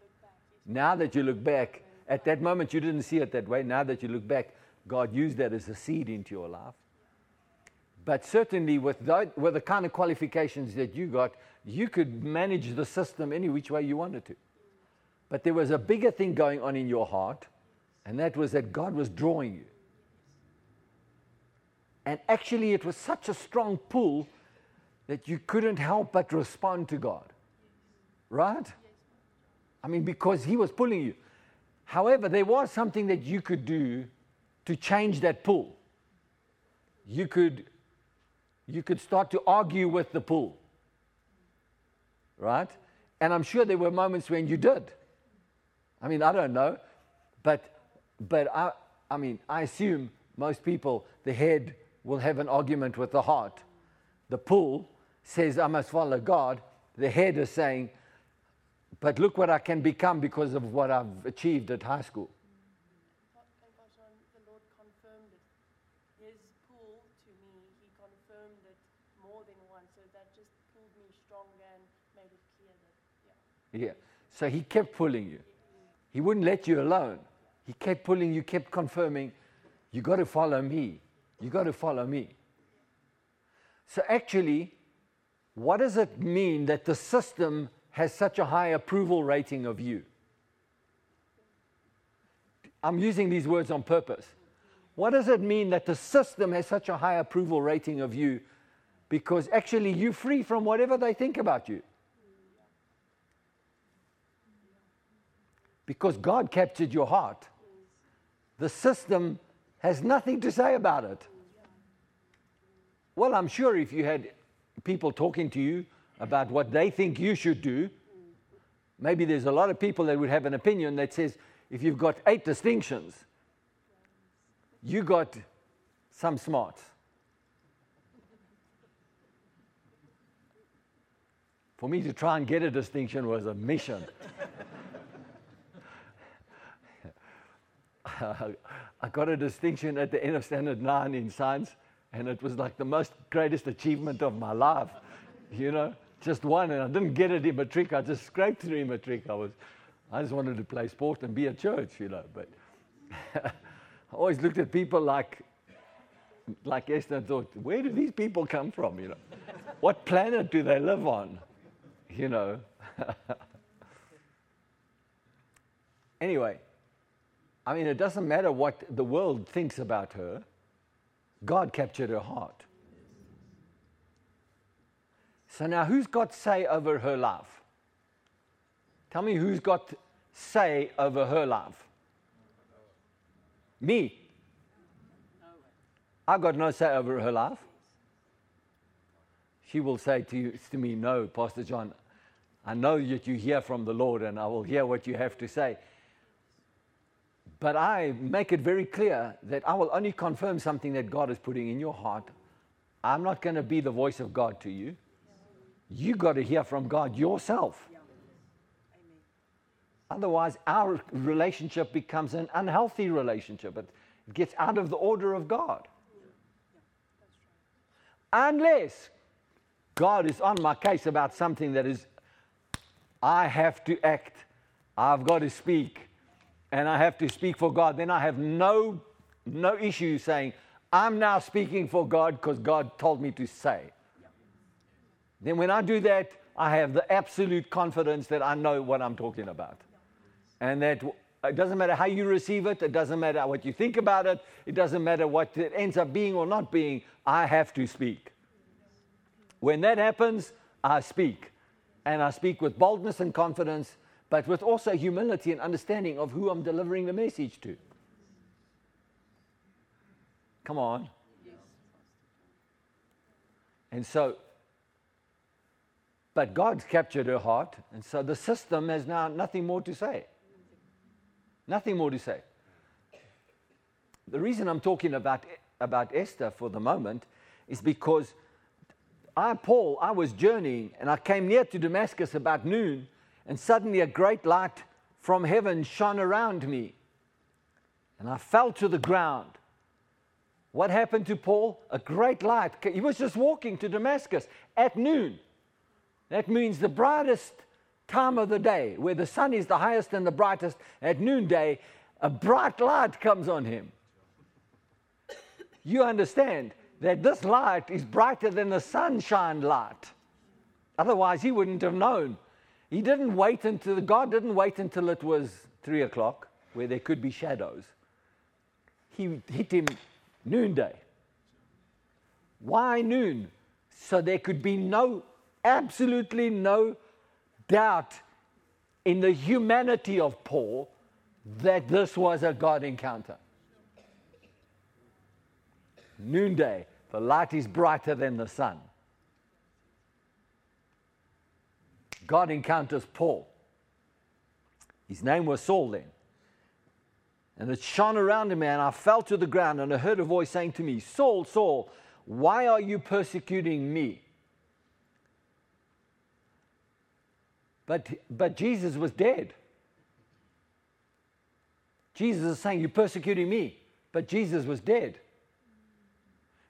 Now that you look back, at that moment, you didn't see it that way. Now that you look back, God used that as a seed into your life. But certainly, with, with the kind of qualifications that you got, you could manage the system any which way you wanted to. But there was a bigger thing going on in your heart, and that was that God was drawing you. And actually, it was such a strong pull that you couldn't help but respond to God. Right? I mean, because He was pulling you. However, there was something that you could do to change that pull. You could, you could start to argue with the pull. Right? And I'm sure there were moments when you did. I mean, I don't know. But, but I, I mean, I assume most people, the head will have an argument with the heart. The pull says, I must follow God. The head is saying, but look what I can become because of what I've achieved at high school. the Lord confirmed it. His pull to me, He confirmed it more than once. So that just pulled me stronger and made it clear that, yeah. Yeah. So He kept pulling you. He wouldn't let you alone. He kept pulling you, kept confirming, you got to follow me. You got to follow me. So, actually, what does it mean that the system has such a high approval rating of you? I'm using these words on purpose. What does it mean that the system has such a high approval rating of you? Because actually, you're free from whatever they think about you. Because God captured your heart. The system has nothing to say about it. Well, I'm sure if you had people talking to you about what they think you should do, maybe there's a lot of people that would have an opinion that says if you've got eight distinctions, you got some smarts. For me to try and get a distinction was a mission. <laughs> <laughs> I got a distinction at the end of standard nine in science, and it was like the most greatest achievement of my life. You know, just one, and I didn't get it in matric. I just scraped through in matric. I was, I just wanted to play sport and be a church, you know. But <laughs> I always looked at people like, like Esther and thought, where do these people come from? You know, what planet do they live on? You know. <laughs> anyway. I mean, it doesn't matter what the world thinks about her, God captured her heart. So now, who's got say over her life? Tell me who's got say over her life? Me. I've got no say over her life. She will say to, you, to me, No, Pastor John, I know that you hear from the Lord and I will hear what you have to say. But I make it very clear that I will only confirm something that God is putting in your heart. I'm not going to be the voice of God to you. You got to hear from God yourself. Otherwise, our relationship becomes an unhealthy relationship. It gets out of the order of God. Unless God is on my case about something that is, I have to act, I've got to speak, and I have to speak for God, then I have no, no issue saying, I'm now speaking for God because God told me to say. Then when I do that, I have the absolute confidence that I know what I'm talking about. And that it doesn't matter how you receive it, it doesn't matter what you think about it, it doesn't matter what it ends up being or not being, I have to speak. When that happens, I speak. And I speak with boldness and confidence but with also humility and understanding of who I'm delivering the message to. Come on. And so, but God's captured her heart, and so the system has now nothing more to say. Nothing more to say. The reason I'm talking about, about Esther for the moment is because I, Paul, I was journeying and I came near to Damascus about noon and suddenly a great light from heaven shone around me. And I fell to the ground. What happened to Paul? A great light. He was just walking to Damascus at noon. That means the brightest time of the day, where the sun is the highest and the brightest, at noonday, a bright light comes on him. You understand that this light is brighter than the sunshine light. Otherwise, he wouldn't have known. He didn't wait until, God didn't wait until it was three o'clock, where there could be shadows. He hit him noonday. Why noon? So there could be no, absolutely no doubt in the humanity of Paul that this was a God encounter. Noonday, the light is brighter than the sun. God encounters Paul. His name was Saul then. And it shone around him, and I fell to the ground, and I heard a voice saying to me, Saul, Saul, why are you persecuting me? But, but Jesus was dead. Jesus is saying, You're persecuting me, but Jesus was dead.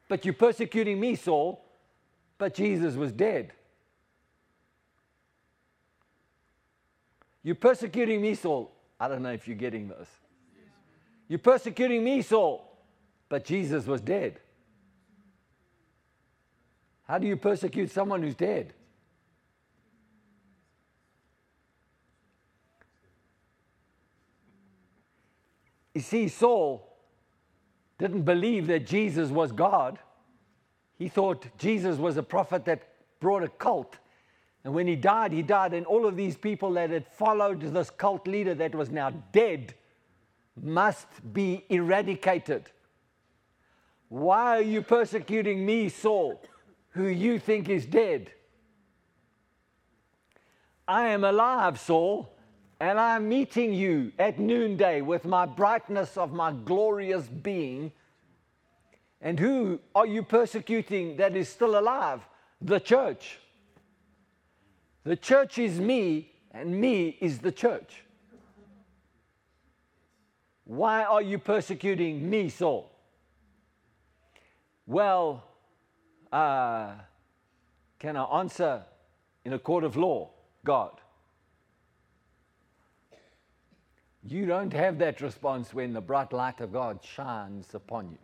But you're persecuting me, Saul, but Jesus was dead. You're persecuting me, Saul. I don't know if you're getting this. You're persecuting me, Saul, but Jesus was dead. How do you persecute someone who's dead? You see, Saul didn't believe that Jesus was God. He thought Jesus was a prophet that brought a cult. And when he died, he died, and all of these people that had followed this cult leader that was now dead must be eradicated. Why are you persecuting me, Saul, who you think is dead? I am alive, Saul, and I am meeting you at noonday with my brightness of my glorious being. And who are you persecuting that is still alive? The church. The church is me, and me is the church. Why are you persecuting me, Saul? Well, uh, can I answer in a court of law? God. You don't have that response when the bright light of God shines upon you.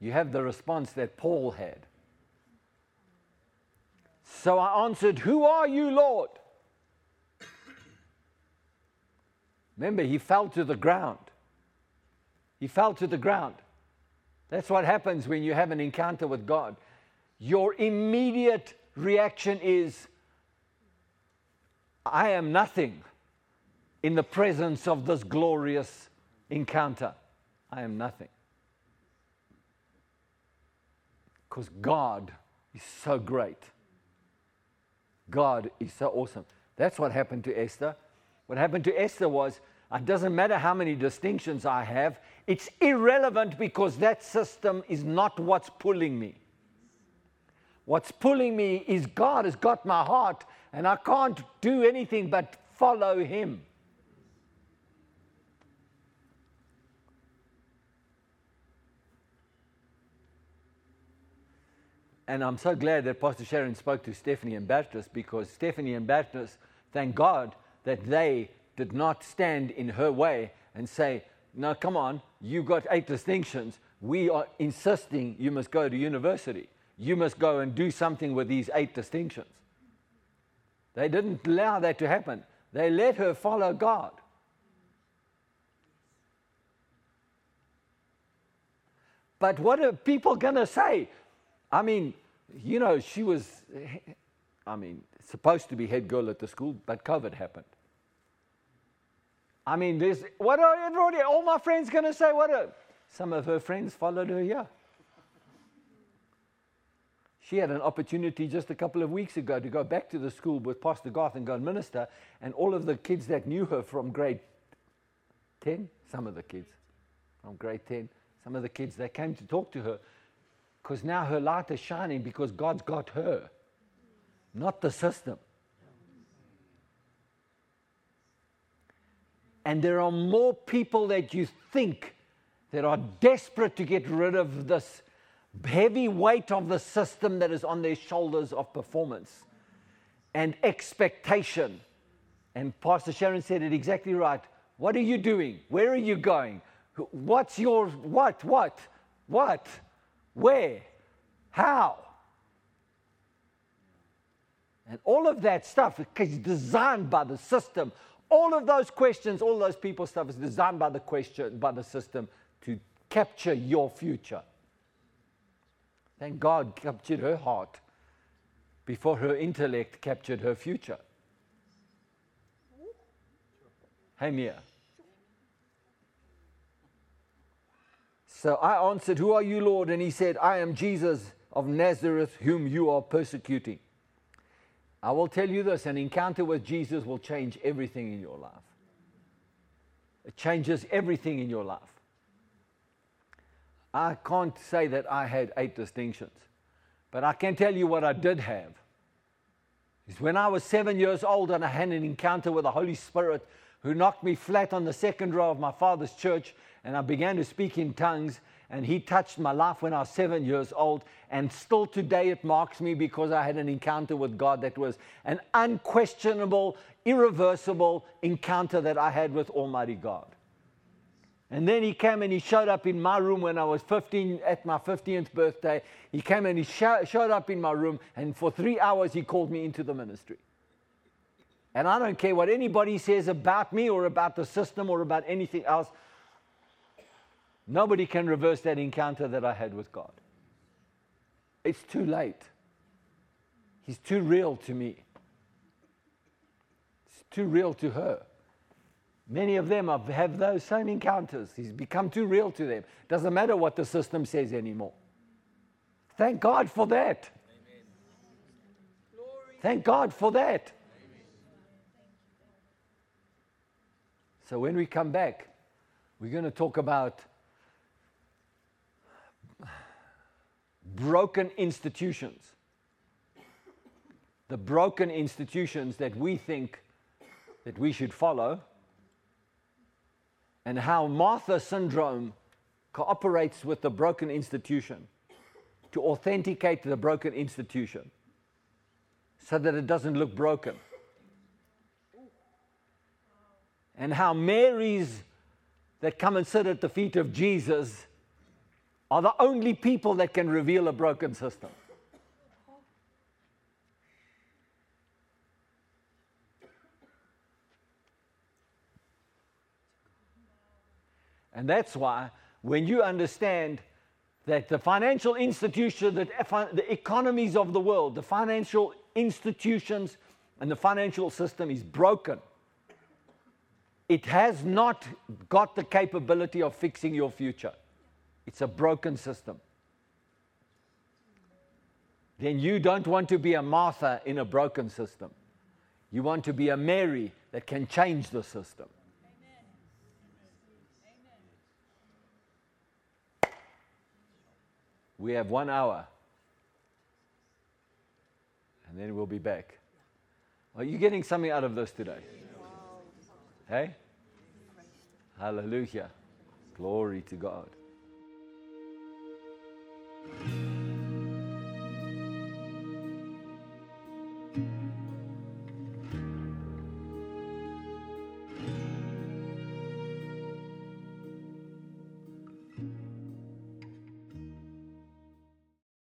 You have the response that Paul had. So I answered, Who are you, Lord? Remember, he fell to the ground. He fell to the ground. That's what happens when you have an encounter with God. Your immediate reaction is, I am nothing in the presence of this glorious encounter. I am nothing. Because God is so great. God is so awesome. That's what happened to Esther. What happened to Esther was it doesn't matter how many distinctions I have, it's irrelevant because that system is not what's pulling me. What's pulling me is God has got my heart, and I can't do anything but follow Him. And I'm so glad that Pastor Sharon spoke to Stephanie and Bertus because Stephanie and Bertus, thank God that they did not stand in her way and say, No, come on, you've got eight distinctions. We are insisting you must go to university. You must go and do something with these eight distinctions. They didn't allow that to happen. They let her follow God. But what are people going to say? I mean, you know, she was, I mean, supposed to be head girl at the school, but COVID happened. I mean, there's, what are everybody, all my friends going to say? What are, some of her friends followed her here. She had an opportunity just a couple of weeks ago to go back to the school with Pastor Garth and go and minister, and all of the kids that knew her from grade 10, some of the kids from grade 10, some of the kids that came to talk to her, because now her light is shining because God's got her, not the system. And there are more people that you think that are desperate to get rid of this heavy weight of the system that is on their shoulders of performance and expectation. And Pastor Sharon said it exactly right. What are you doing? Where are you going? What's your what? What? What? Where? How? And all of that stuff is designed by the system. All of those questions, all those people stuff is designed by the question, by the system to capture your future. Thank God captured her heart before her intellect captured her future. Hey, So I answered, Who are you, Lord? And he said, I am Jesus of Nazareth, whom you are persecuting. I will tell you this an encounter with Jesus will change everything in your life. It changes everything in your life. I can't say that I had eight distinctions, but I can tell you what I did have. Is when I was seven years old and I had an encounter with the Holy Spirit who knocked me flat on the second row of my father's church, and I began to speak in tongues. And he touched my life when I was seven years old. And still today it marks me because I had an encounter with God that was an unquestionable, irreversible encounter that I had with Almighty God. And then he came and he showed up in my room when I was 15, at my 15th birthday. He came and he sh- showed up in my room, and for three hours he called me into the ministry. And I don't care what anybody says about me or about the system or about anything else. Nobody can reverse that encounter that I had with God. It's too late. He's too real to me. It's too real to her. Many of them have those same encounters. He's become too real to them. Doesn't matter what the system says anymore. Thank God for that. Thank God for that. So when we come back, we're going to talk about broken institutions. The broken institutions that we think that we should follow, and how Martha syndrome cooperates with the broken institution to authenticate the broken institution so that it doesn't look broken and how Marys that come and sit at the feet of Jesus are the only people that can reveal a broken system. And that's why when you understand that the financial institution, that the economies of the world, the financial institutions and the financial system is broken it has not got the capability of fixing your future. It's a broken system. Then you don't want to be a Martha in a broken system. You want to be a Mary that can change the system. We have one hour. And then we'll be back. Are you getting something out of this today? Hey? Hallelujah. Glory to God. Thank you.